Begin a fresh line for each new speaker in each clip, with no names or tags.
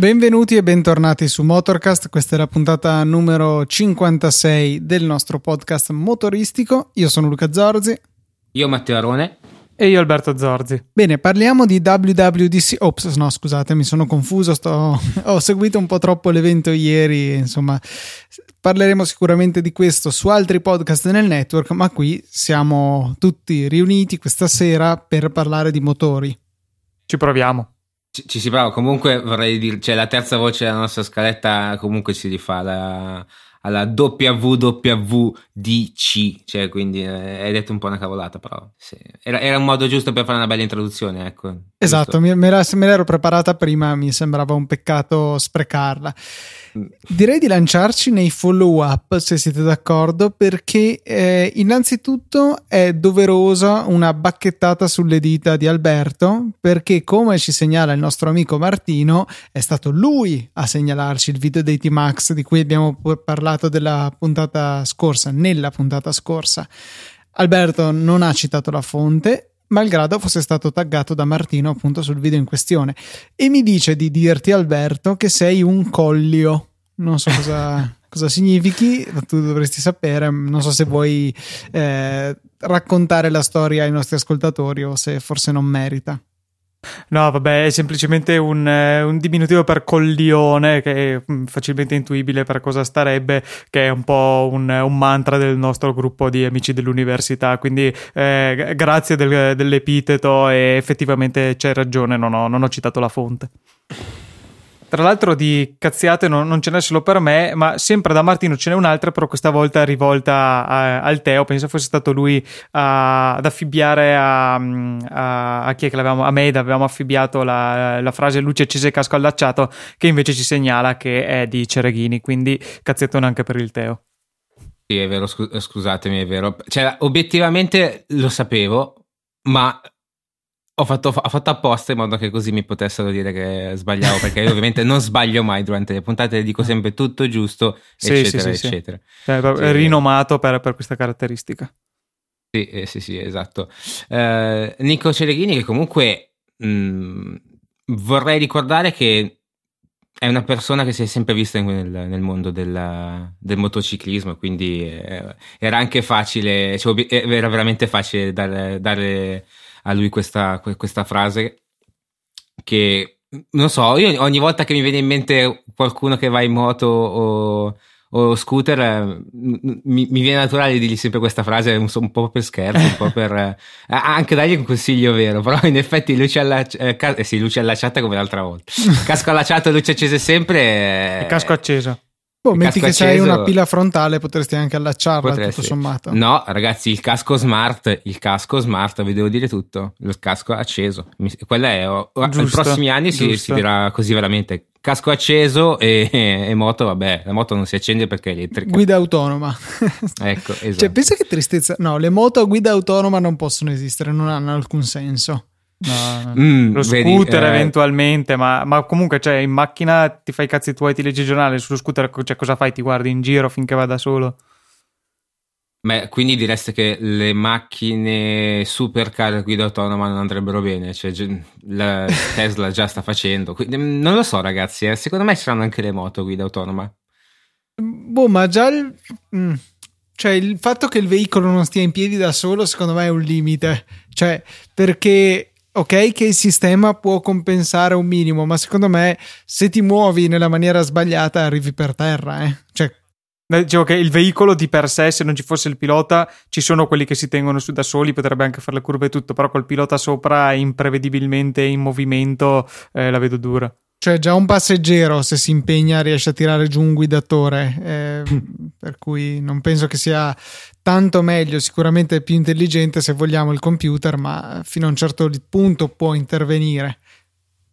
Benvenuti e bentornati su Motorcast, questa è la puntata numero 56 del nostro podcast motoristico. Io sono Luca Zorzi.
Io Matteo Arone.
E io Alberto Zorzi.
Bene, parliamo di WWDC. Ops, no, scusate, mi sono confuso. Sto... Ho seguito un po' troppo l'evento ieri. Insomma, parleremo sicuramente di questo su altri podcast nel network, ma qui siamo tutti riuniti questa sera per parlare di motori.
Ci proviamo.
Ci, ci, si prova, comunque vorrei dire, cioè la terza voce della nostra scaletta comunque si rifà alla, alla WWDC, cioè quindi eh, hai detto un po' una cavolata, però sì. era, era, un modo giusto per fare una bella introduzione, ecco.
Esatto, me, me, l'ero preparata prima, mi sembrava un peccato sprecarla. Direi di lanciarci nei follow up se siete d'accordo perché eh, innanzitutto è doverosa una bacchettata sulle dita di Alberto perché come ci segnala il nostro amico Martino è stato lui a segnalarci il video dei T-Max di cui abbiamo parlato della puntata scorsa, nella puntata scorsa. Alberto non ha citato la fonte, malgrado fosse stato taggato da Martino appunto sul video in questione e mi dice di dirti Alberto che sei un collio non so cosa, cosa significhi, tu dovresti sapere, non so se vuoi eh, raccontare la storia ai nostri ascoltatori o se forse non merita.
No, vabbè, è semplicemente un, eh, un, diminutivo per collione che è mm, facilmente intuibile per cosa starebbe, che è un po' un, un mantra del nostro gruppo di amici dell'università. Quindi eh, grazie del, dell'epiteto e effettivamente c'hai ragione, non ho, non ho citato la fonte. Tra l'altro di cazziate non, non, ce n'è solo per me, ma sempre da Martino ce n'è un'altra, però questa volta rivolta a, al Teo. Penso fosse stato lui a, ad affibbiare a, a, chi è che l'avevamo, a Meda, avevamo affibbiato la, la, frase luce accesa e casco allacciato, che invece ci segnala che è di Cereghini, quindi cazziatone anche per il Teo.
Sì, è vero, scusatemi, è vero. Cioè, obiettivamente lo sapevo, ma ho fatto, ho fatto, apposta in modo che così mi potessero dire che sbagliavo, perché io ovviamente non sbaglio mai durante le puntate, dico sempre tutto giusto, sì, eccetera, sì, eccetera.
Sì, cioè, è rinomato per, per, questa caratteristica.
Sì, eh, sì, sì, esatto. Uh, Nico Cereghini, che comunque mh, mm, vorrei ricordare che è una persona che si è sempre vista nel, nel mondo della, del motociclismo, quindi eh, era anche facile, cioè, era veramente facile dare, dare a lui questa, questa frase che non so, io ogni volta che mi viene in mente qualcuno che va in moto o, o scooter, eh, mi, mi, viene naturale di dirgli sempre questa frase, un, un po' per scherzo, un po' per eh, anche dargli un consiglio vero. Però in effetti luce, allacci- eh, eh sì, luce allacciata come l'altra volta. Casco allacciato, luce accesa sempre.
Eh, casco acceso.
Boh, metti che acceso, hai una pila frontale, potresti anche allacciarla potresti. tutto sommato.
No, ragazzi, il casco smart, il casco smart, vi devo dire tutto. Il casco acceso. Quella è, oh, nei prossimi anni si, si, dirà così veramente. Casco acceso e, e, moto, vabbè, la moto non si accende perché è elettrica.
Guida autonoma.
ecco, esatto.
Cioè, pensa che tristezza. No, le moto a guida autonoma non possono esistere, non hanno alcun senso.
No, no. Mm, lo scooter vedi, eh... eventualmente, ma, ma, comunque cioè, in macchina ti fai i cazzi tuoi, ti leggi il giornale, sullo scooter cioè, cosa fai? Ti guardi in giro finché va da solo?
Beh, quindi direste che le macchine supercar a guida autonoma non andrebbero bene, cioè la Tesla già sta facendo, quindi, mm, non lo so ragazzi, eh. secondo me ci saranno anche le moto a guida autonoma.
Boh, ma già il... Mm. Cioè, il fatto che il veicolo non stia in piedi da solo, secondo me è un limite. Cioè, perché ok che il sistema può compensare un minimo, ma secondo me se ti muovi nella maniera sbagliata arrivi per terra, eh? Cioè,
Dicevo che il veicolo di per sé, se non ci fosse il pilota, ci sono quelli che si tengono su da soli, potrebbe anche fare le curve e tutto, però col pilota sopra imprevedibilmente in movimento eh, la vedo dura.
Cioè, già un passeggero, se si impegna, riesce a tirare giù un guidatore. Eh, per cui non penso che sia tanto meglio, sicuramente più intelligente se vogliamo il computer, ma fino a un certo punto può intervenire.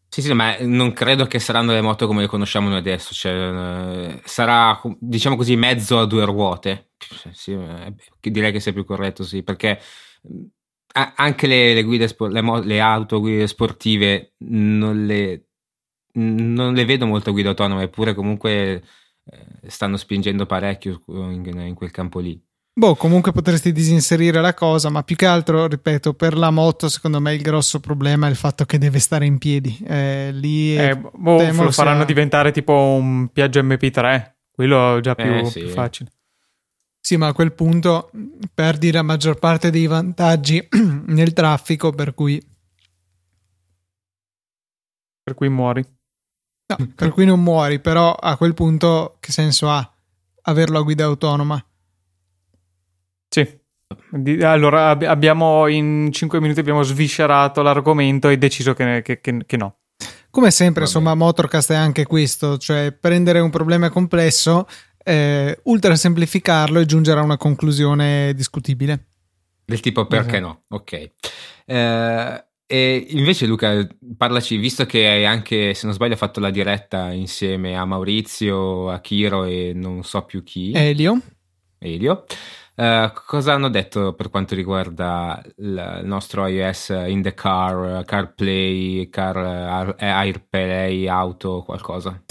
Sì, sì, ma non credo che saranno le moto come le conosciamo noi adesso, cioè, eh, sarà diciamo così mezzo a due ruote. Sì, eh, direi che sia più corretto, sì, perché anche le, le guide le, le auto guide sportive non le, non le vedo molto guida autonoma, eppure comunque eh, stanno spingendo parecchio in, in quel campo lì.
Boh, comunque potresti disinserire la cosa, ma più che altro, ripeto, per la moto, secondo me il grosso problema è il fatto che deve stare in piedi. Eh, lì
eh, boh, lo faranno sia... diventare tipo un Piaggio MP3, quello è già più, eh, sì. più facile.
Sì, ma a quel punto perdi la maggior parte dei vantaggi nel traffico, per cui...
Per cui muori.
No, per cui non muori, però a quel punto che senso ha averlo a guida autonoma?
Sì. Allora abbiamo in 5 minuti abbiamo sviscerato l'argomento e deciso che, che, che, che no.
Come sempre, Vabbè. insomma, Motorcast è anche questo, cioè prendere un problema complesso, eh, ultra semplificarlo e giungere a una conclusione discutibile.
Del tipo perché esatto. no? Ok. Eh, e invece Luca, parlaci, visto che hai anche, se non sbaglio, fatto la diretta insieme a Maurizio, a Kiro e non so più chi.
Elio.
Elio. Uh, cosa hanno detto per quanto riguarda il nostro iOS in the car, CarPlay, car, eh, AirPlay, auto, qualcosa?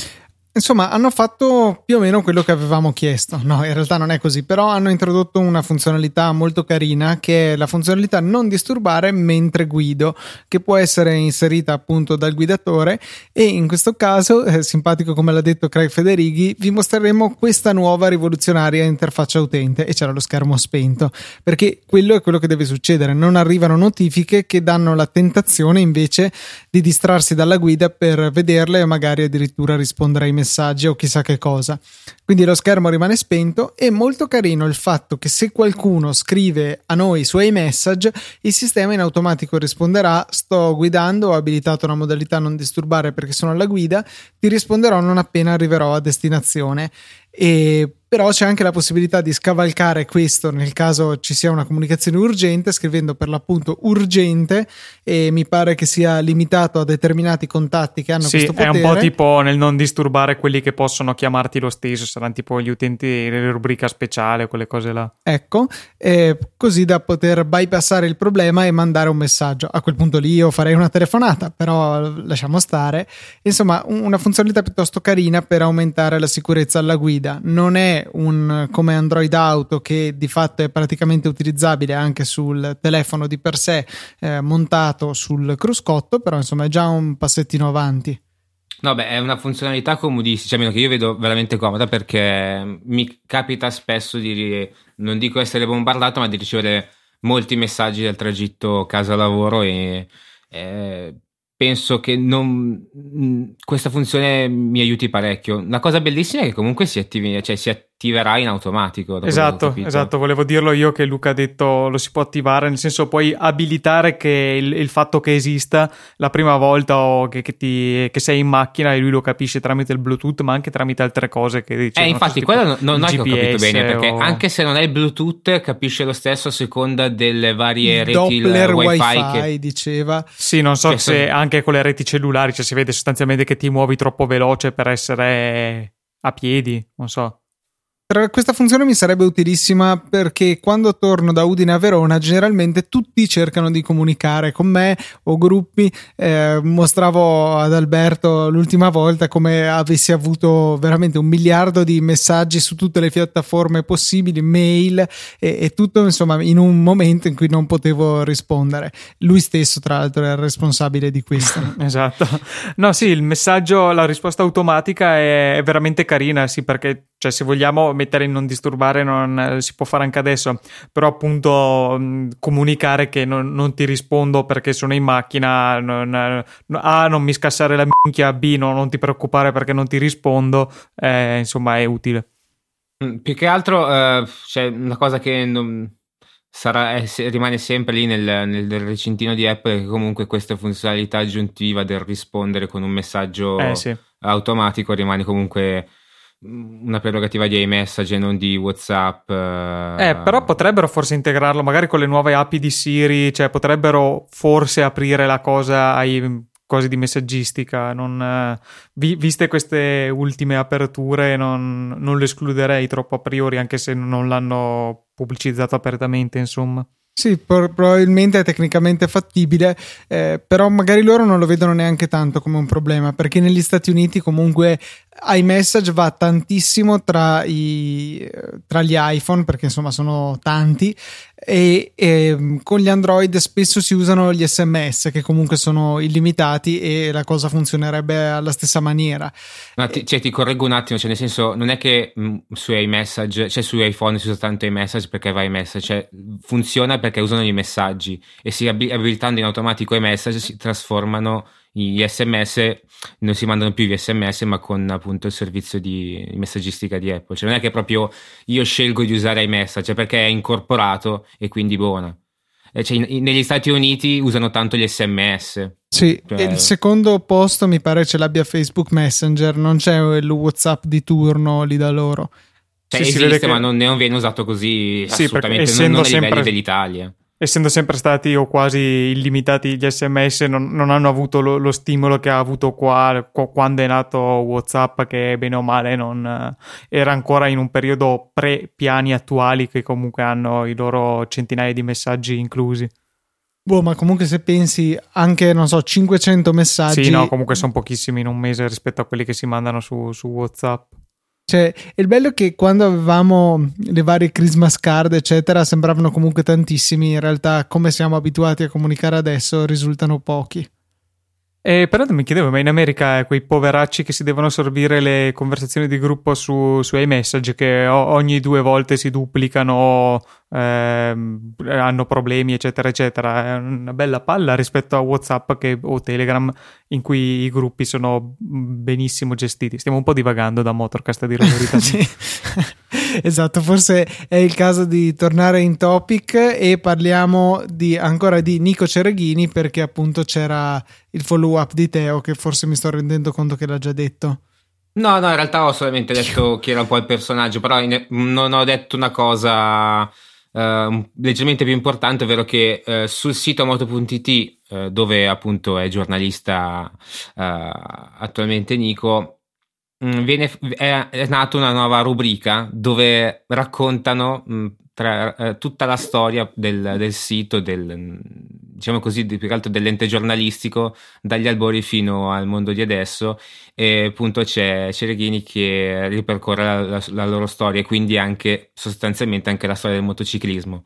Insomma, hanno fatto più o meno quello che avevamo chiesto. No, in realtà non è così, però hanno introdotto una funzionalità molto carina che è la funzionalità non disturbare mentre guido, che può essere inserita appunto dal guidatore. E in questo caso, eh, simpatico come l'ha detto Craig Federighi, vi mostreremo questa nuova rivoluzionaria interfaccia utente. E c'era lo schermo spento, perché quello è quello che deve succedere, non arrivano notifiche che danno la tentazione invece di distrarsi dalla guida per vederle e magari addirittura rispondere ai messaggi messaggi o chissà che cosa. Quindi lo schermo rimane spento e molto carino il fatto che se qualcuno scrive a noi su iMessage, il sistema in automatico risponderà sto guidando, ho abilitato una modalità non disturbare perché sono alla guida, ti risponderò non appena arriverò a destinazione e però c'è anche la possibilità di scavalcare questo nel caso ci sia una comunicazione urgente scrivendo per l'appunto urgente e mi pare che sia limitato a determinati contatti che hanno
sì,
questo potere.
è un po' tipo nel non disturbare quelli che possono chiamarti lo stesso, saranno tipo gli utenti delle rubrica speciale, quelle cose là.
Ecco, eh, così da poter bypassare il problema e mandare un messaggio. A quel punto lì io farei una telefonata, però lasciamo stare. Insomma, una funzionalità piuttosto carina per aumentare la sicurezza alla guida. Non è un come Android Auto che di fatto è praticamente utilizzabile anche sul telefono di per sé eh, montato sul cruscotto, però insomma è già un passettino avanti.
No, beh, è una funzionalità comodissima, cioè, che io vedo veramente comoda perché mi capita spesso di, non dico essere bombardato, ma di ricevere molti messaggi del tragitto casa-lavoro e eh, penso che non, mm, questa funzione mi aiuti parecchio. La cosa bellissima è che comunque si, attivi, cioè si attiverà in automatico.
Esatto, esatto, volevo dirlo io che Luca ha detto lo si può attivare, nel senso puoi abilitare che il, il fatto che esista la prima volta o che, che, ti, che, sei in macchina e lui lo capisce tramite il Bluetooth, ma anche tramite altre cose che dice.
Eh, infatti, quello non, non è che ho capito bene, perché o... anche se non è il Bluetooth capisce lo stesso a seconda delle varie
il
reti
Doppler wifi,
wifi
che... diceva.
Sì, non so se sono... anche con le reti cellulari, cioè si vede sostanzialmente che ti muovi troppo veloce per essere a piedi, non so
questa funzione mi sarebbe utilissima perché quando torno da Udine a Verona generalmente tutti cercano di comunicare con me o gruppi. Eh, mostravo ad Alberto l'ultima volta come avessi avuto veramente un miliardo di messaggi su tutte le piattaforme possibili, mail e, e tutto insomma in un momento in cui non potevo rispondere. Lui stesso tra l'altro era responsabile di questo.
esatto. No sì, il messaggio, la risposta automatica è, è veramente carina, sì perché cioè se vogliamo mettere in non disturbare non eh, si può fare anche adesso però appunto mh, comunicare che non, non, ti rispondo perché sono in macchina non, A ah, non mi scassare la minchia B no, non ti preoccupare perché non ti rispondo eh, insomma è utile
mm, più che altro eh, c'è una cosa che non sarà, è, rimane sempre lì nel, nel, recintino di Apple che comunque questa funzionalità aggiuntiva del rispondere con un messaggio
eh, sì.
automatico rimane comunque una prerogativa di iMessage e non di WhatsApp.
Eh, eh, però potrebbero forse integrarlo magari con le nuove API di Siri, cioè potrebbero forse aprire la cosa ai cose di messaggistica. Non, eh, vi, viste queste ultime aperture, non, non lo escluderei troppo a priori, anche se non l'hanno pubblicizzato apertamente, insomma.
Sì, por- probabilmente è tecnicamente fattibile, eh, però magari loro non lo vedono neanche tanto come un problema, perché negli Stati Uniti comunque iMessage va tantissimo tra, i, tra gli iPhone, perché insomma sono tanti, e, e, con gli Android spesso si usano gli SMS, che comunque sono illimitati e la cosa funzionerebbe alla stessa maniera.
No, ti, cioè, ti correggo un attimo, cioè nel senso non è che mh, mm, su iMessage, cioè su iPhone si usa tanto iMessage perché va iMessage, cioè funziona perché usano i messaggi e si abilitando in automatico i messaggi si trasformano gli sms non si mandano più gli sms ma con appunto il servizio di messaggistica di Apple. Cioè non è che proprio io scelgo di usare iMessage perché è incorporato e quindi buona cioè, negli Stati Uniti usano tanto gli sms
sì, cioè... il secondo posto mi pare ce l'abbia Facebook Messenger, non c'è il WhatsApp di turno lì da loro.
Cioè, sì, esiste, che... ma non, non, viene usato così sì, assolutamente, non, non a livelli sempre... dell'Italia
essendo sempre stati o quasi illimitati gli sms, non, non hanno avuto lo, lo, stimolo che ha avuto qua, qua, quando è nato WhatsApp, che bene o male non, era ancora in un periodo pre-piani attuali che comunque hanno i loro centinaia di messaggi inclusi.
Boh, ma comunque se pensi anche, non so, 500 messaggi...
Sì, no, comunque sono pochissimi in un mese rispetto a quelli che si mandano su, su WhatsApp.
Cioè, il bello è che quando avevamo le varie Christmas card, eccetera, sembravano comunque tantissimi. In realtà, come siamo abituati a comunicare adesso, risultano pochi.
E però mi chiedevo, ma in America quei poveracci che si devono assorbire le conversazioni di gruppo su, su iMessage che ogni due volte si duplicano, ehm, hanno problemi, eccetera, eccetera. È una bella palla rispetto a WhatsApp che, o Telegram in cui i gruppi sono benissimo gestiti. Stiamo un po' divagando da Motorcast a dire la verità.
sì. esatto, forse è il caso di tornare in topic e parliamo di, ancora di Nico Cereghini perché appunto c'era il follow up di Teo che forse mi sto rendendo conto che l'ha già detto.
No, no, in realtà ho solamente detto chi era un po' il personaggio, però in, non ho detto una cosa uh, leggermente più importante, ovvero che uh, sul sito moto.it, uh, dove appunto è giornalista attualmente Nico, mh, mm, viene, è, è, nata una nuova rubrica dove raccontano mh, tra, tutta la storia del, del sito, del, diciamo così, più che altro dell'ente giornalistico dagli albori fino al mondo di adesso e appunto c'è Cereghini che ripercorre la, la, la, loro storia e quindi anche sostanzialmente anche la storia del motociclismo.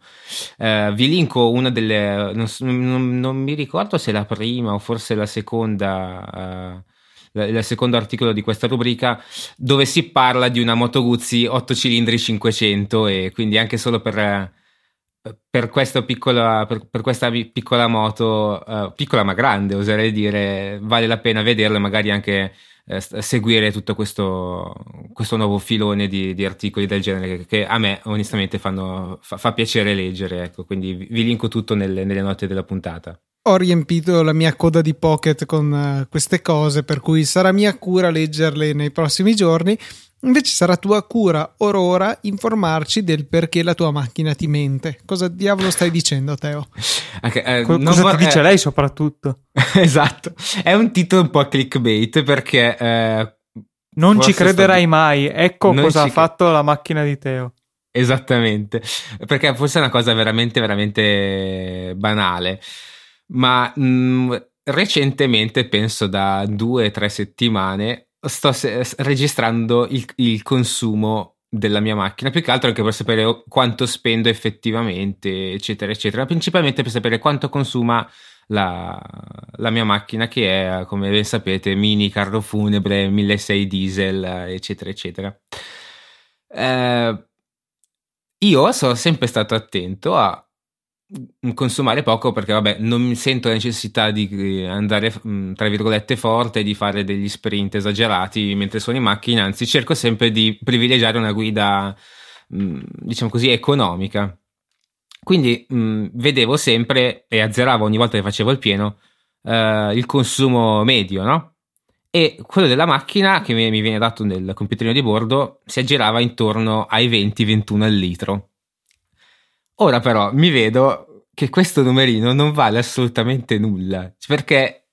Uh, vi linko una delle, non, non, non, mi ricordo se la prima o forse la seconda... Uh, il secondo articolo di questa rubrica dove si parla di una Moto Guzzi 8 cilindri 500 e quindi anche solo per, per, questa, piccola, per, per questa piccola moto, uh, piccola ma grande oserei dire, vale la pena vederla e magari anche eh, seguire tutto questo, questo nuovo filone di, di, articoli del genere che, che a me onestamente fanno, fa, fa, piacere leggere, ecco, quindi vi, vi linko tutto nelle, nelle note della puntata
ho riempito la mia coda di pocket con uh, queste cose, per cui sarà mia cura leggerle nei prossimi giorni. Invece sarà tua cura or ora informarci del perché la tua macchina ti mente. Cosa diavolo stai dicendo, Teo?
Okay, eh, Co- cosa vor- ti dice lei soprattutto?
esatto, è un titolo un po' clickbait perché... Eh,
non ci crederai sto... mai, ecco non cosa ha fatto la macchina di Teo.
Esattamente, perché forse è una cosa veramente, veramente banale, ma mh, mm, recentemente, penso da due o tre settimane, sto se- registrando il, il, consumo della mia macchina, più che altro anche per sapere quanto spendo effettivamente, eccetera, eccetera, principalmente per sapere quanto consuma la, la mia macchina che è, come ben sapete, mini carro funebre, 1600 diesel, eccetera, eccetera. Eh, io sono sempre stato attento a consumare poco perché vabbè non mi sento la necessità di eh, andare tra virgolette forte di fare degli sprint esagerati mentre sono in macchina. Anzi cerco sempre di privilegiare una guida diciamo così economica. Quindi mh, vedevo sempre e azzeravo ogni volta che facevo il pieno uh, il consumo medio no? e quello della macchina che mi viene dato nel computerino di bordo si aggirava intorno ai 20-21 al litro Ora però mi vedo che questo numerino non vale assolutamente nulla, perché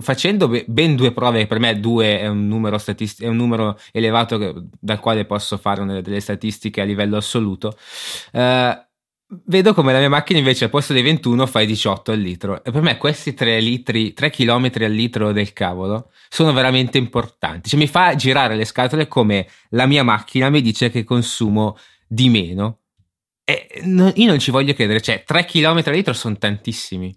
facendo ben due prove, per me due è un numero, statist- è un numero elevato che, dal quale posso fare una, delle statistiche a livello assoluto, eh, vedo come la mia macchina invece al posto dei 21 fa i 18 al litro. E per me questi 3 litri, 3 km al litro del cavolo sono veramente importanti. Cioè mi fa girare le scatole come la mia macchina mi dice che consumo di meno. E io non ci voglio credere, cioè 3 km litro sono tantissimi.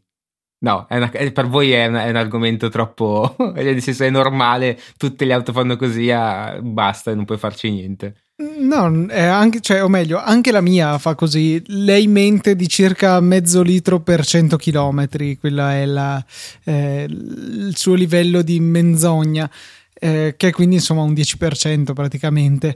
No, una, per voi è, una, è, un argomento troppo. nel senso è normale, tutte le auto fanno così, ah, basta, non puoi farci niente.
No, anche, cioè, o meglio, anche la mia fa così. Lei mente di circa mezzo litro per 100 km, quello è la, eh, il suo livello di menzogna eh, che quindi insomma un 10% praticamente.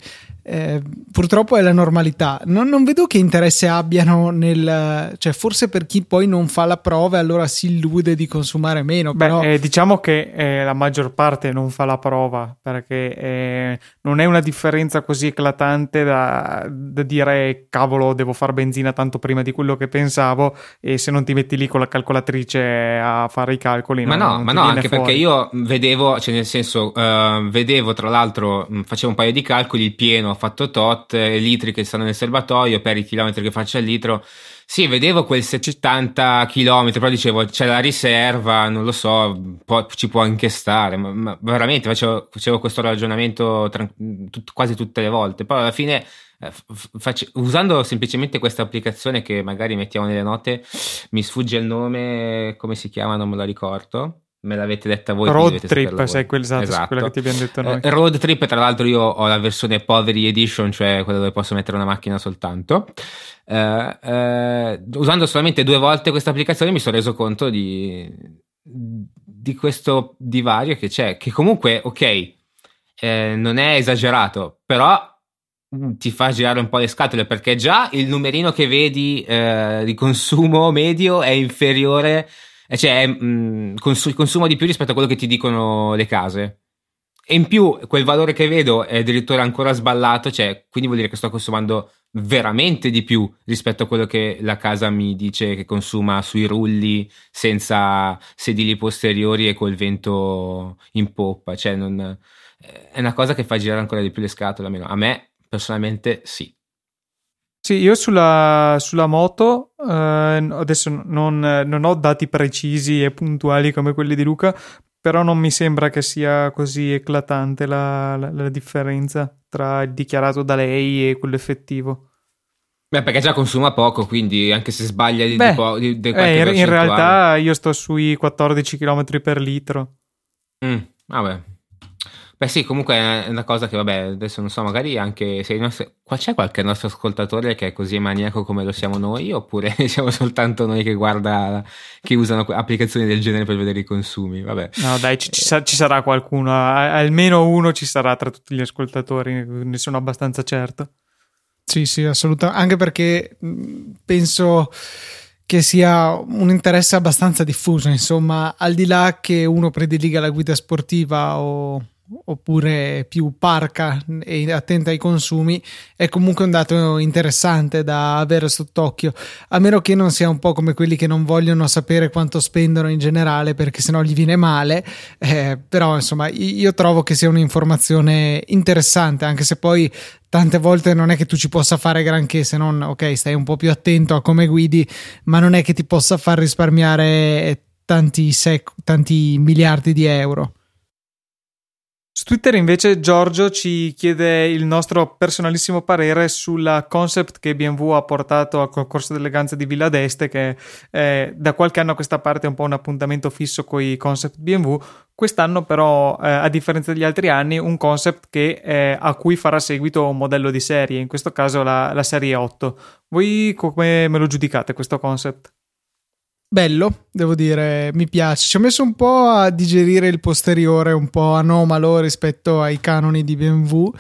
Eh, purtroppo è la normalità. Non, non, vedo che interesse abbiano nel. cioè, forse per chi poi non fa la prova e allora si illude di consumare meno.
Beh,
però...
eh, diciamo che eh, la maggior parte non fa la prova perché eh, non è una differenza così eclatante da, da, dire cavolo, devo fare benzina tanto prima di quello che pensavo. E se non ti metti lì con la calcolatrice a fare i calcoli,
ma no, ma no, anche fuori. perché io vedevo, cioè, nel senso, uh, vedevo tra l'altro, facevo un paio di calcoli, il pieno fatto tot, eh, litri che stanno nel serbatoio per i chilometri che faccio al litro. Sì, vedevo quel 70 km, però dicevo c'è la riserva, non lo so, può, ci può anche stare, ma, ma veramente facevo, facevo, questo ragionamento tra, tut, quasi tutte le volte. Poi alla fine, eh, face, usando semplicemente questa applicazione che magari mettiamo nelle note, mi sfugge il nome, come si chiama, non me lo ricordo me l'avete detta voi.
Road Trip, sai quel, esatto, esatto. quella che ti abbiamo detto noi.
Eh, road Trip, tra l'altro, io ho la versione Poveri Edition, cioè quella dove posso mettere una macchina soltanto. Eh, eh, usando solamente due volte questa applicazione mi sono reso conto di, di questo divario che c'è, che comunque, ok, eh, non è esagerato, però ti fa girare un po' le scatole perché già il numerino che vedi eh, di consumo medio è inferiore cioè mh, mm, cons- consumo di più rispetto a quello che ti dicono le case. E in più quel valore che vedo è addirittura ancora sballato, cioè, quindi vuol dire che sto consumando veramente di più rispetto a quello che la casa mi dice che consuma sui rulli senza sedili posteriori e col vento in poppa. Cioè, non, è una cosa che fa girare ancora di più le scatole. A me personalmente sì.
Sì, io sulla, sulla moto eh, adesso non, non, ho dati precisi e puntuali come quelli di Luca, però non mi sembra che sia così eclatante la, la, la differenza tra il dichiarato da lei e quello effettivo.
Beh, perché già consuma poco, quindi anche se sbaglia di, Beh, di, po- di, di
eh, in, realtà io sto sui 14 km per litro.
Mm, vabbè. Beh sì, comunque è una cosa che vabbè, adesso non so, magari anche se nostri... c'è qualche nostro ascoltatore che è così maniaco come lo siamo noi oppure siamo soltanto noi che guarda, che usano applicazioni del genere per vedere i consumi, vabbè.
No dai, ci, ci, ci sarà qualcuno, almeno uno ci sarà tra tutti gli ascoltatori, ne sono abbastanza certo.
Sì, sì, assolutamente, anche perché penso che sia un interesse abbastanza diffuso, insomma, al di là che uno prediliga la guida sportiva o oppure più parca e attenta ai consumi è comunque un dato interessante da avere sott'occhio a meno che non sia un po' come quelli che non vogliono sapere quanto spendono in generale perché sennò gli viene male eh, però insomma io trovo che sia un'informazione interessante anche se poi tante volte non è che tu ci possa fare granché se non ok stai un po' più attento a come guidi ma non è che ti possa far risparmiare tanti, sec- tanti miliardi di euro
su Twitter invece Giorgio ci chiede il nostro personalissimo parere sulla concept che BMW ha portato al concorso d'eleganza di Villa d'Este che eh, da qualche anno a questa parte è un po' un appuntamento fisso con i concept BMW quest'anno però eh, a differenza degli altri anni un concept che, eh, a cui farà seguito un modello di serie in questo caso la, la serie 8 voi come me lo giudicate questo concept?
Bello, devo dire, mi piace. Ci ho messo un po' a digerire il posteriore, un po' anomalo rispetto ai canoni di BMW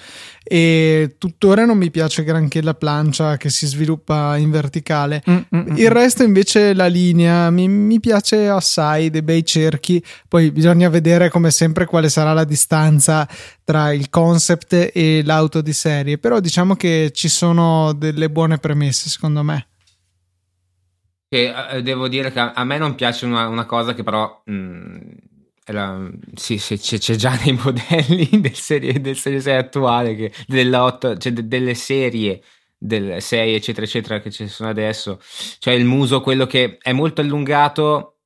e tuttora non mi piace granché la plancia che si sviluppa in verticale. Mm, mm, mm il mm. resto invece la linea mi, mi, piace assai, dei bei cerchi. Poi bisogna vedere come sempre quale sarà la distanza tra il concept e l'auto di serie, però diciamo che ci sono delle buone premesse secondo me.
Che eh, devo dire che a, a, me non piace una, una cosa che però mh, mm, la, sì, c'è, c'è, già nei modelli del serie, del serie 6 attuale, che, della 8, cioè de, delle serie del 6 eccetera eccetera che ci sono adesso, cioè il muso quello che è molto allungato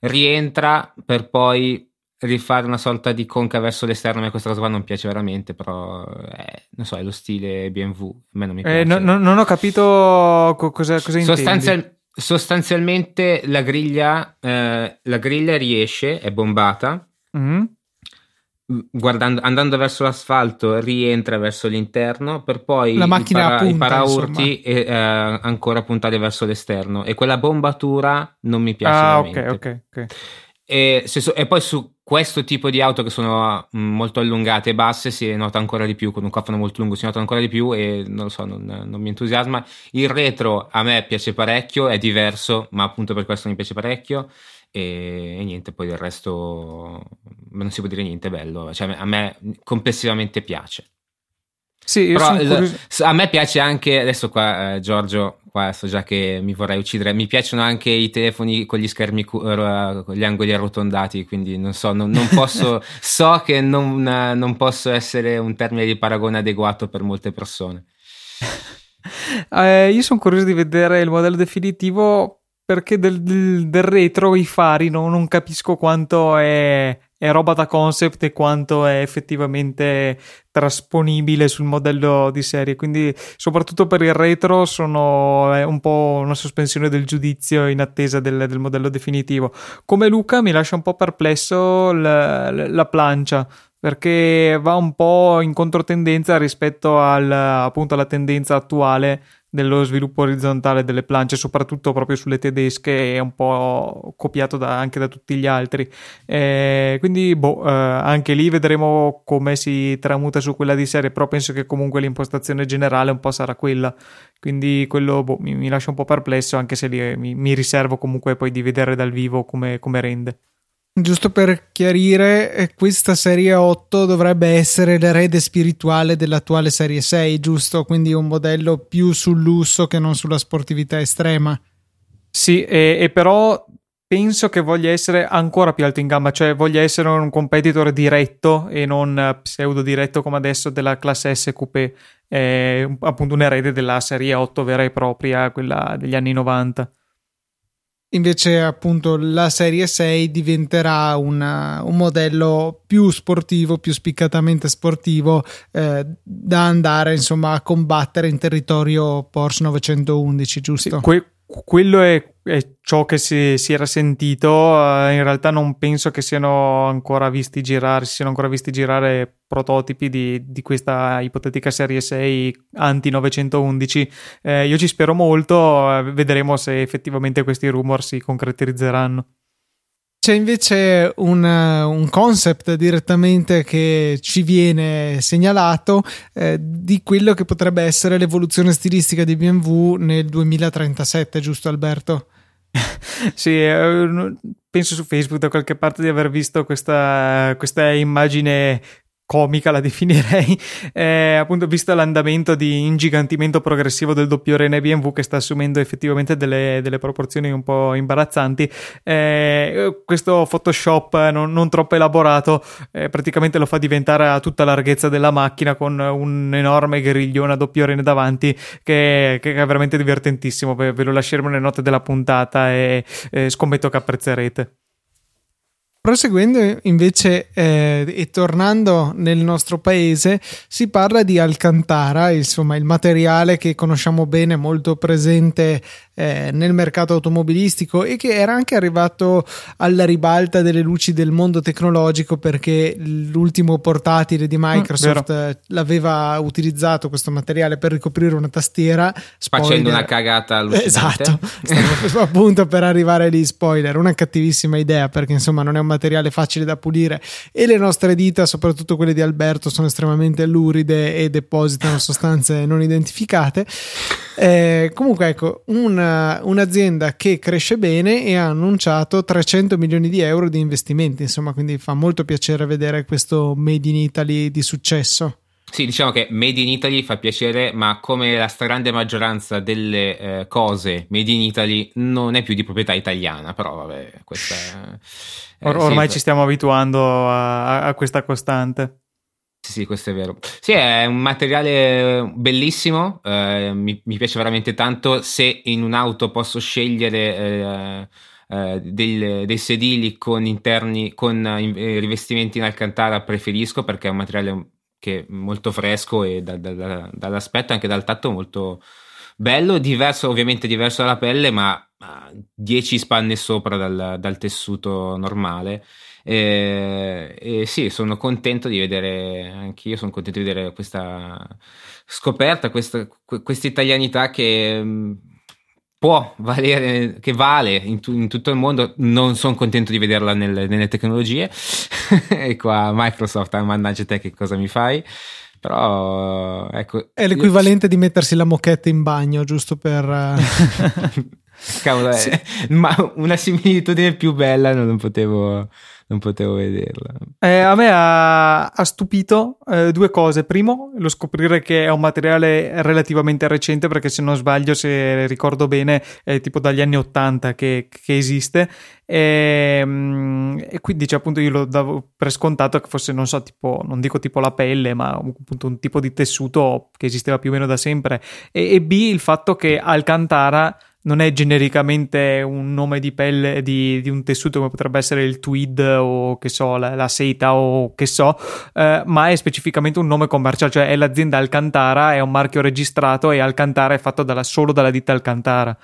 rientra per poi rifare una sorta di conca verso l'esterno. A me questa cosa qua non piace veramente, però eh, non so, è lo stile BMW. A me non mi eh, piace.
Eh, no, no, non ho capito co- cosa, cosa Sostanzial-
sostanzialmente la griglia, eh, la griglia riesce, è bombata. Guardando, andando verso l'asfalto rientra verso l'interno per poi
la macchina i, para, punta,
i paraurti e, eh, ancora puntare verso l'esterno e quella bombatura non mi piace ah,
ok ok, okay.
E, so, e, poi su questo tipo di auto che sono mm, molto allungate e basse si nota ancora di più, con un cofano molto lungo si nota ancora di più e non lo so, non, non, mi entusiasma. Il retro a me piace parecchio, è diverso, ma appunto per questo mi piace parecchio. E, e niente, poi del resto non si può dire niente bello, cioè, a me complessivamente piace.
Sì,
Però, a me piace anche, adesso qua eh, Giorgio qua so già che mi vorrei uccidere. Mi piacciono anche i telefoni con gli schermi, con gli angoli arrotondati, quindi non so, non, non posso, so che non, non, posso essere un termine di paragone adeguato per molte persone.
Eh, io sono curioso di vedere il modello definitivo perché del, del, del retro i fari no, non capisco quanto è è roba da concept e quanto è effettivamente trasponibile sul modello di serie. Quindi, soprattutto per il retro, sono un po' una sospensione del giudizio in attesa del, del modello definitivo. Come Luca, mi lascia un po' perplesso la, la plancia perché va un po' in controtendenza rispetto al, appunto alla tendenza attuale dello sviluppo orizzontale delle planche, soprattutto proprio sulle tedesche, è un po' copiato da, anche da tutti gli altri. Eh, quindi, boh, eh, anche lì vedremo come si tramuta su quella di serie, però penso che comunque l'impostazione generale un po' sarà quella. Quindi quello boh, mi, mi, lascia un po' perplesso, anche se lì, mi, mi, riservo comunque poi di vedere dal vivo come, come rende.
Giusto per chiarire, eh, questa serie 8 dovrebbe essere l'erede spirituale dell'attuale serie 6, giusto? Quindi un modello più sul lusso che non sulla sportività estrema.
Sì, e, e però penso che voglia essere ancora più alto in gamma, cioè voglia essere un competitor diretto e non pseudo diretto come adesso della classe S Coupé, è appunto un erede della serie 8 vera e propria, quella degli anni 90.
Invece, appunto, la serie 6 diventerà una, un modello più sportivo, più spiccatamente sportivo, eh, da andare insomma a combattere in territorio Porsche 911, giusto?
Sì, que- quello è, è, ciò che si, si era sentito. Uh, in realtà non penso che siano ancora visti girare, si siano ancora visti girare prototipi di, di questa ipotetica serie 6 anti 911. Eh, io ci spero molto, uh, vedremo se effettivamente questi rumor si concretizzeranno.
C'è invece un, un, concept direttamente che ci viene segnalato eh, di quello che potrebbe essere l'evoluzione stilistica di BMW nel 2037, giusto Alberto?
sì, eh, penso su Facebook da qualche parte di aver visto questa, questa immagine comica la definirei, eh, appunto visto l'andamento di ingigantimento progressivo del doppio rene BMW che sta assumendo effettivamente delle, delle proporzioni un po' imbarazzanti, eh, questo Photoshop non, non troppo elaborato eh, praticamente lo fa diventare a tutta larghezza della macchina con un enorme griglione a doppio rene davanti che, che è veramente divertentissimo, ve, ve, lo lasceremo nelle note della puntata e scommetto che apprezzerete.
Proseguendo invece eh, e tornando nel nostro paese, si parla di Alcantara, insomma il materiale che conosciamo bene, molto presente eh, nel mercato automobilistico e che era anche arrivato alla ribalta delle luci del mondo tecnologico perché l'ultimo portatile di mm, Microsoft mm, l'aveva utilizzato questo materiale per ricoprire una tastiera.
Spoiler. facendo una cagata allucinante.
Esatto. Stavo appunto per arrivare lì spoiler. Una cattivissima idea perché insomma non è un materiale facile da pulire e le nostre dita soprattutto quelle di Alberto sono estremamente luride e depositano sostanze non identificate eh, comunque ecco un un'azienda che cresce bene e ha annunciato 300 milioni di euro di investimenti, insomma, quindi fa molto piacere vedere questo Made in Italy di successo.
Sì, diciamo che Made in Italy fa piacere, ma come la stragrande maggioranza delle eh, cose Made in Italy non è più di proprietà italiana, però vabbè, questa è...
Eh, Or- ormai sì, ci stiamo abituando a, a questa costante.
Sì, sì, questo è vero. Sì, è un materiale bellissimo, eh, mi, mi, piace veramente tanto. Se in un'auto posso scegliere eh, eh, del, dei sedili con interni, con eh, rivestimenti in alcantara, preferisco perché è un materiale che è molto fresco e da, da, da, dall'aspetto, anche dal tatto, molto bello. Diverso, ovviamente diverso dalla pelle, ma 10 spanne sopra dal, dal tessuto normale. E, e, sì, sono contento di vedere, anche io sono contento di vedere questa scoperta, questa, questa italianità che può valere, che vale in, tu, in, tutto il mondo. Non sono contento di vederla nelle, nelle tecnologie. e qua Microsoft, ah, mannaggia te, che cosa mi fai? Però ecco.
È l'equivalente io... di mettersi la moquette in bagno, giusto per.
Cavolo, sì. eh, ma una similitudine più bella non potevo non potevo vederla.
Eh, a me ha, ha stupito eh, due cose. Primo, lo scoprire che è un materiale relativamente recente, perché se non sbaglio, se ricordo bene, è tipo dagli anni 80 che, che esiste. E, ehm, e, quindi cioè, appunto io lo davo per scontato che fosse, non so, tipo, non dico tipo la pelle, ma appunto un tipo di tessuto che esisteva più o meno da sempre. E, e B, il fatto che Alcantara non è genericamente un nome di pelle di, di, un tessuto come potrebbe essere il tweed o che so, la, la seta o che so, eh, ma è specificamente un nome commerciale, cioè è l'azienda Alcantara, è un marchio registrato e Alcantara è fatto dalla, solo dalla ditta Alcantara.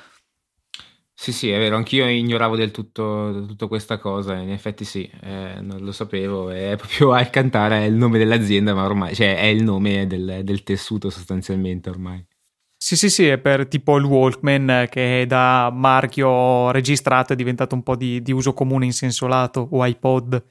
Sì, sì, è vero, anch'io ignoravo del tutto, tutto questa cosa, in effetti sì, eh, non lo sapevo, è proprio Alcantara, è il nome dell'azienda, ma ormai, cioè è il nome del, del tessuto sostanzialmente ormai.
Sì, sì, sì, è per tipo il Walkman che da marchio registrato è diventato un po' di, di uso comune in senso lato o iPod.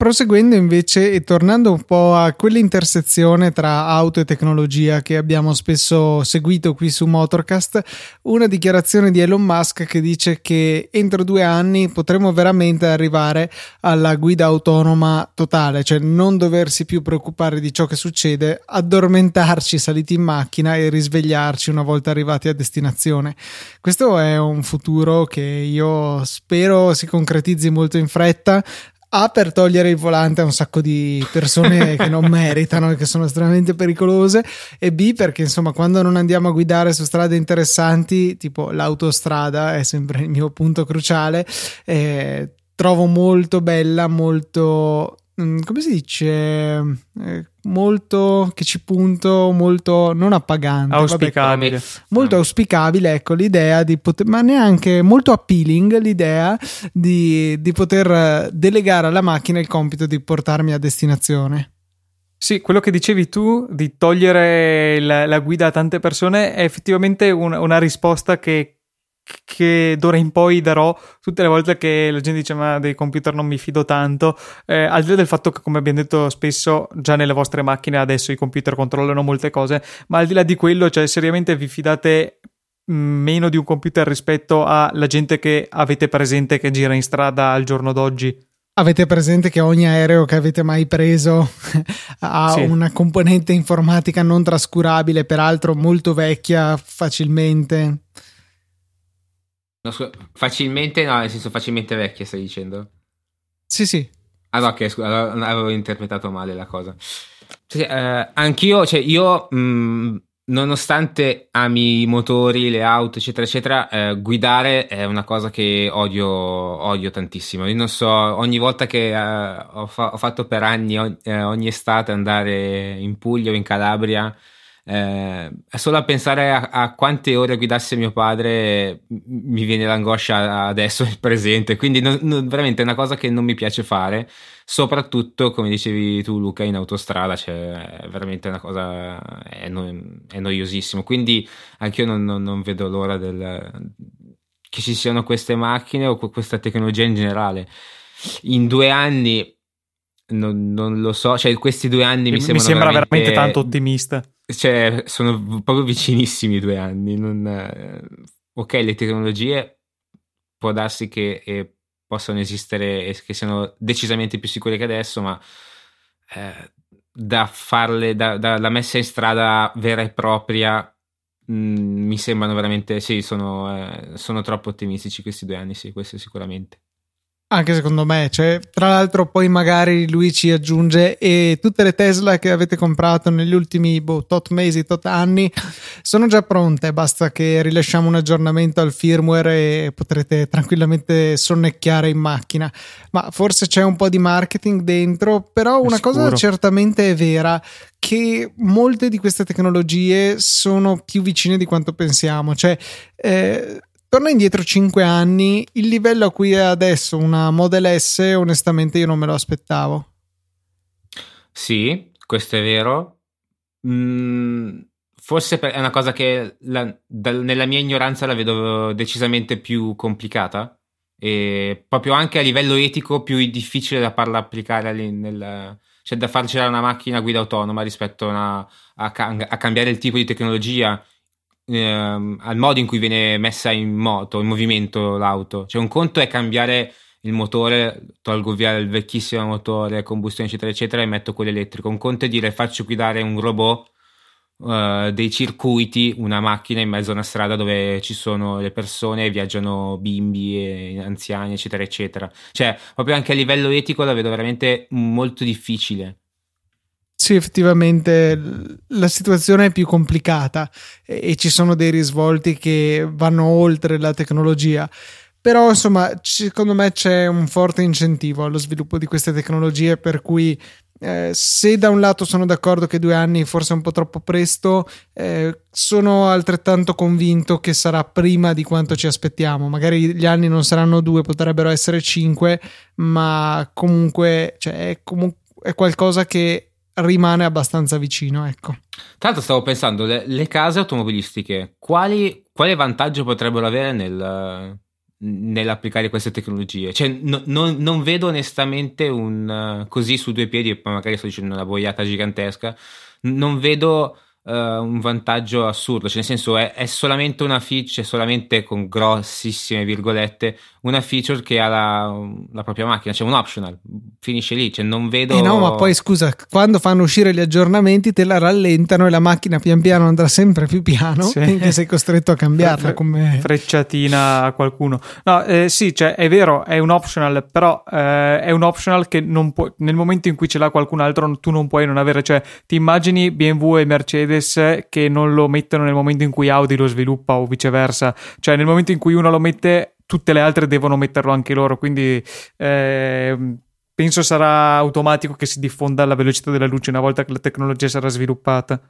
Proseguendo invece e tornando un po' a quell'intersezione tra auto e tecnologia che abbiamo spesso seguito qui su Motorcast, una dichiarazione di Elon Musk che dice che entro due anni potremo veramente arrivare alla guida autonoma totale, cioè non doversi più preoccupare di ciò che succede, addormentarci saliti in macchina e risvegliarci una volta arrivati a destinazione. Questo è un futuro che io spero si concretizzi molto in fretta a per togliere il volante a un sacco di persone che non meritano e che sono estremamente pericolose. E B perché insomma quando non andiamo a guidare su strade interessanti tipo l'autostrada è sempre il mio punto cruciale eh, trovo molto bella molto come si dice? Eh, molto che ci punto molto non appagante
auspicabile.
vabbè, molto ah. auspicabile ecco l'idea di poter ma neanche molto appealing l'idea di, di poter delegare alla macchina il compito di portarmi a destinazione.
Sì, quello che dicevi tu di togliere la, la guida a tante persone è effettivamente un, una risposta che che d'ora in poi darò tutte le volte che la gente dice ma dei computer non mi fido tanto eh, al di là del fatto che come abbiamo detto spesso già nelle vostre macchine adesso i computer controllano molte cose ma al di là di quello cioè seriamente vi fidate mm, meno di un computer rispetto alla gente che avete presente che gira in strada al giorno d'oggi
Avete presente che ogni aereo che avete mai preso ha sì. una componente informatica non trascurabile, peraltro molto vecchia facilmente?
No, scusa, facilmente, no, nel senso facilmente vecchia, stai dicendo?
Sì, sì.
Ah, no, ok, scusa, avevo interpretato male la cosa. Cioè, eh, anch'io, cioè, io, mh, mm, nonostante ami i motori, le auto, eccetera, eccetera, eh, guidare è una cosa che odio, odio tantissimo. Io non so, ogni volta che eh, ho, fa- ho, fatto per anni, ogni, eh, ogni estate andare in Puglia o in Calabria, eh, solo a pensare a, a, quante ore guidasse mio padre mi viene l'angoscia adesso nel presente, quindi non, non, veramente è una cosa che non mi piace fare, soprattutto come dicevi tu Luca in autostrada, cioè è veramente una cosa, è, no, è noiosissimo, quindi anche io non, non, non vedo l'ora del, che ci siano queste macchine o questa tecnologia in generale. In due anni non, non, lo so, cioè questi due anni mi, mi
sembra veramente, veramente tanto ottimista.
Cioè, sono proprio vicinissimi i due anni. Non, eh, ok, le tecnologie può darsi che eh, possano esistere e che siano decisamente più sicure che adesso, ma eh, da farle, da, da, la messa in strada vera e propria mh, mm, mi sembrano veramente, sì, sono, eh, sono troppo ottimistici questi due anni, sì, questo sicuramente.
Anche secondo me, cioè, tra l'altro poi magari lui ci aggiunge e tutte le Tesla che avete comprato negli ultimi boh, tot mesi, tot anni sono già pronte, basta che rilasciamo un aggiornamento al firmware e potrete tranquillamente sonnecchiare in macchina. Ma forse c'è un po' di marketing dentro, però una cosa certamente è vera, che molte di queste tecnologie sono più vicine di quanto pensiamo, cioè eh, Torna indietro 5 anni, il livello a cui è adesso una Model S, onestamente io non me lo aspettavo.
Sì, questo è vero. Mm, forse è una cosa che la, da, nella mia ignoranza la vedo decisamente più complicata e proprio anche a livello etico più difficile da farla applicare nel, cioè da far girare una macchina a guida autonoma rispetto a, una, a, a cambiare il tipo di tecnologia ehm, al modo in cui viene messa in moto, in movimento l'auto. Cioè un conto è cambiare il motore, tolgo via il vecchissimo motore, combustione eccetera eccetera e metto quello elettrico. Un conto è dire faccio guidare un robot Uh, dei circuiti, una macchina in mezzo a una strada dove ci sono le persone, viaggiano bimbi e anziani, eccetera, eccetera. Cioè, proprio anche a livello etico la vedo veramente molto difficile.
Sì, effettivamente la situazione è più complicata e, e ci sono dei risvolti che vanno oltre la tecnologia. Però, insomma, secondo me c'è un forte incentivo allo sviluppo di queste tecnologie, per cui eh, se da un lato sono d'accordo che due anni forse è un po' troppo presto, eh, sono altrettanto convinto che sarà prima di quanto ci aspettiamo. Magari gli anni non saranno due, potrebbero essere cinque, ma comunque, cioè, è, comu- è qualcosa che rimane abbastanza vicino. Ecco.
L'altro stavo pensando, le, le case automobilistiche, quali, quale vantaggio potrebbero avere nel, nell'applicare queste tecnologie? Cioè, no, non, non, vedo onestamente un così su due piedi, poi magari sto dicendo una boiata gigantesca, non vedo uh, un vantaggio assurdo, cioè nel senso è, è, solamente una feature, solamente con grossissime virgolette, una feature che ha la, la, propria macchina, cioè un optional, finisce lì, cioè non vedo...
Eh no, ma poi scusa, quando fanno uscire gli aggiornamenti te la rallentano e la macchina pian piano andrà sempre più piano sì. finché sei costretto a cambiarla come...
Frecciatina a qualcuno. No, eh, sì, cioè è vero, è un optional, però eh, è un optional che non puoi, nel momento in cui ce l'ha qualcun altro tu non puoi non avere, cioè ti immagini BMW e Mercedes che non lo mettono nel momento in cui Audi lo sviluppa o viceversa, cioè nel momento in cui uno lo mette tutte le altre devono metterlo anche loro, quindi eh, penso sarà automatico che si diffonda alla velocità della luce una volta che la tecnologia sarà sviluppata.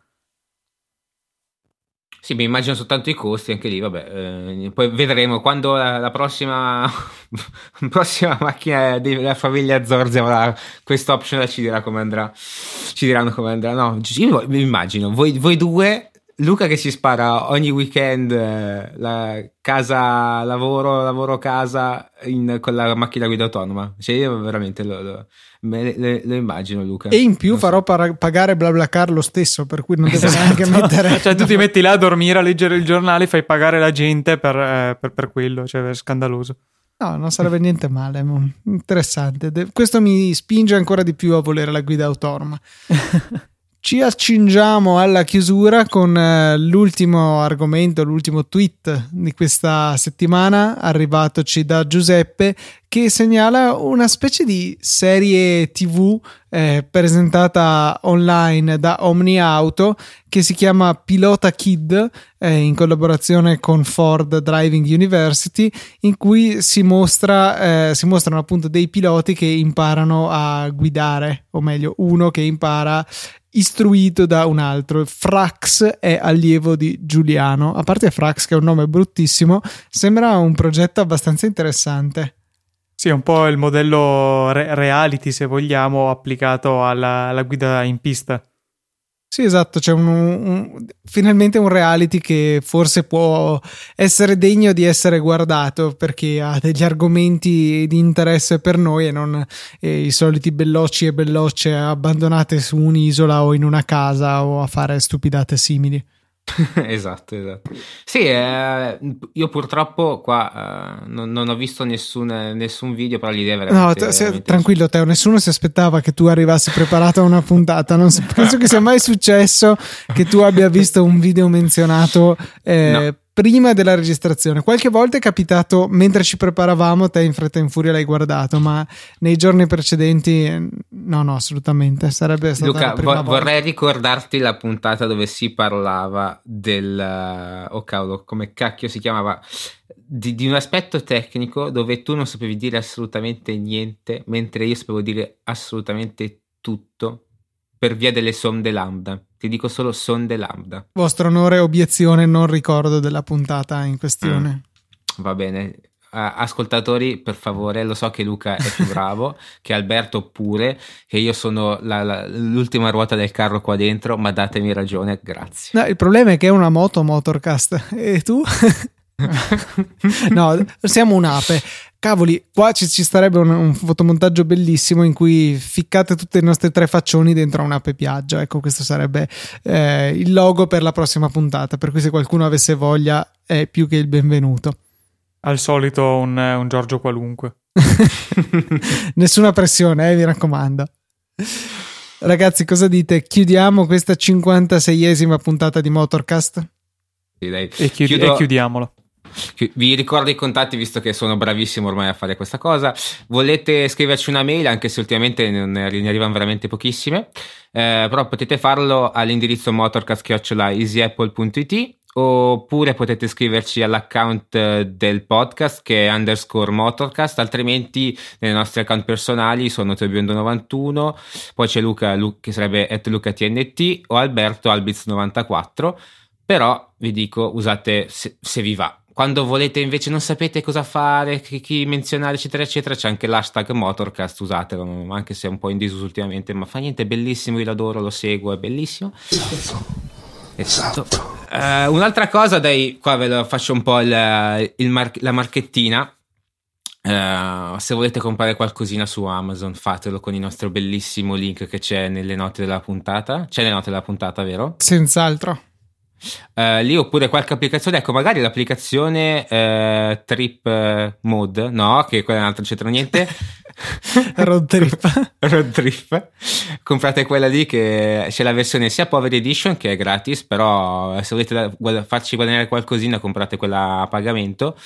Sì, mi immagino soltanto i costi, anche lì, vabbè, eh, poi vedremo quando la, la prossima, prossima macchina della famiglia Zorzi avrà questo optional ci dirà come andrà, ci diranno come andrà, no, io mi immagino, voi, voi due Luca che si spara ogni weekend eh, la casa lavoro lavoro casa in, con la macchina guida autonoma cioè io veramente lo, lo, me, le, lo immagino Luca
e in più non farò so. par- pagare BlaBlaCar lo stesso per cui non devo esatto. neanche mettere
cioè tu ti metti là a dormire a leggere il giornale fai pagare la gente per, eh, per, per quello cioè è scandaloso
No, non sarebbe niente male, interessante. Questo mi spinge ancora di più a volere la guida autonoma. Ci accingiamo alla chiusura con eh, l'ultimo argomento, l'ultimo tweet di questa settimana, arrivatoci da Giuseppe, che segnala una specie di serie TV eh, presentata online da Omni Auto che si chiama Pilota Kid eh, in collaborazione con Ford Driving University in cui si, mostra, eh, si mostrano appunto dei piloti che imparano a guidare o meglio uno che impara istruito da un altro. Frax è allievo di Giuliano. A parte Frax, che è un nome bruttissimo, sembra un progetto abbastanza interessante.
Sì, è un po' il modello re- reality, se vogliamo, applicato alla, alla guida in pista.
Sì, esatto, c'è un, un, finalmente un reality che forse può essere degno di essere guardato perché ha degli argomenti di interesse per noi e non eh, i soliti bellocci e bellocce abbandonate su un'isola o in una casa o a fare stupidate simili.
esatto, esatto. Sì, eh, io purtroppo qua eh, non, non, ho visto nessun, nessun, video, però l'idea è veramente...
No, t- se, tranquillo Teo, nessuno si aspettava che tu arrivassi preparato a una puntata, non so, penso che sia mai successo che tu abbia visto un video menzionato eh, no. Prima della registrazione. Qualche volta è capitato mentre ci preparavamo, te in fretta e in furia l'hai guardato, ma nei giorni precedenti no, no, assolutamente. Sarebbe stata
Luca, vo- vorrei ricordarti la puntata dove si parlava del oh cavolo, come cacchio si chiamava di, di, un aspetto tecnico dove tu non sapevi dire assolutamente niente, mentre io sapevo dire assolutamente tutto per via delle sonde lambda. Ti dico solo sonde lambda.
Vostro onore, obiezione, non ricordo della puntata in questione.
Mm, va bene. Uh, ascoltatori, per favore, lo so che Luca è più bravo, che Alberto pure, che io sono la, la, l'ultima ruota del carro qua dentro, ma datemi ragione, grazie.
No, il problema è che è una moto Motorcast e tu? no, siamo un'ape. Cavoli, qua ci, ci starebbe un, un, fotomontaggio bellissimo in cui ficcate tutte le nostre tre faccioni dentro un'ape piaggia. Ecco, questo sarebbe eh, il logo per la prossima puntata. Per cui, se qualcuno avesse voglia, è più che il benvenuto.
Al solito, un, un Giorgio qualunque.
Nessuna pressione, eh, mi raccomando. Ragazzi, cosa dite? Chiudiamo questa 56esima puntata di Motorcast?
Sì.
E, chiudi- Chiudo... e chiudiamola.
Vi ricordo i contatti visto che sono bravissimo ormai a fare questa cosa. Volete scriverci una mail, anche se ultimamente ne, ne arrivano veramente pochissime, eh, però potete farlo all'indirizzo motorcast.easyapple.it oppure potete scriverci all'account del podcast che è underscore motorcast, altrimenti nei nostri account personali sono Trebiondo91, poi c'è Luca, Luca che sarebbe at lucatnt o Alberto Albiz94, però vi dico usate se, se vi va quando volete invece non sapete cosa fare, chi, chi, menzionare, eccetera, eccetera, c'è anche l'hashtag Motorcast, usatelo, anche se è un po' in disuso ultimamente, ma fa niente, è bellissimo, io l'adoro, lo seguo, è bellissimo.
Esatto.
Esatto. Uh, un'altra cosa, dai, qua ve lo faccio un po' il, il mar- la marchettina. Uh, se volete comprare qualcosina su Amazon, fatelo con il nostro bellissimo link che c'è nelle note della puntata. C'è nelle note della puntata, vero?
Senz'altro.
Uh, lì oppure qualche applicazione, ecco, magari l'applicazione uh, Trip Mode, no, che quella è un'altra, non c'entra niente.
Road Trip.
Road Trip. Comprate quella lì che c'è la versione sia Power Edition che è gratis, però se volete farci guadagnare qualcosina comprate quella a pagamento.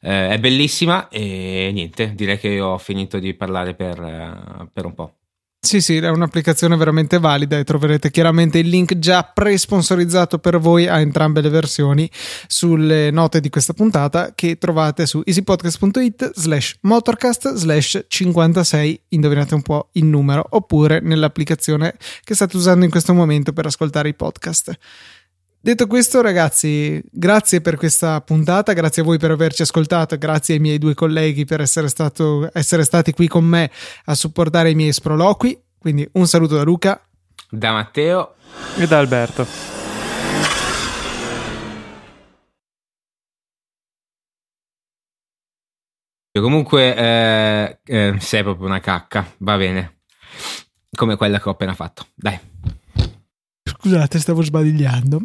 È bellissima e niente, direi che ho finito di parlare per, per un po'.
Sì, sì, è un'applicazione veramente valida e troverete chiaramente il link già pre-sponsorizzato per voi a entrambe le versioni sulle note di questa puntata che trovate su easypodcast.it slash motorcast slash 56, indovinate un po' il numero, oppure nell'applicazione che state usando in questo momento per ascoltare i podcast. Detto questo, ragazzi, grazie per questa puntata, grazie a voi per averci ascoltato, grazie ai miei due colleghi per essere, stato, essere stati qui con me a supportare i miei sproloqui. Quindi un saluto da Luca,
da Matteo
e da Alberto.
Comunque, eh, eh, sei proprio una cacca, va bene. Come quella che ho appena fatto. Dai.
Scusate, stavo sbadigliando.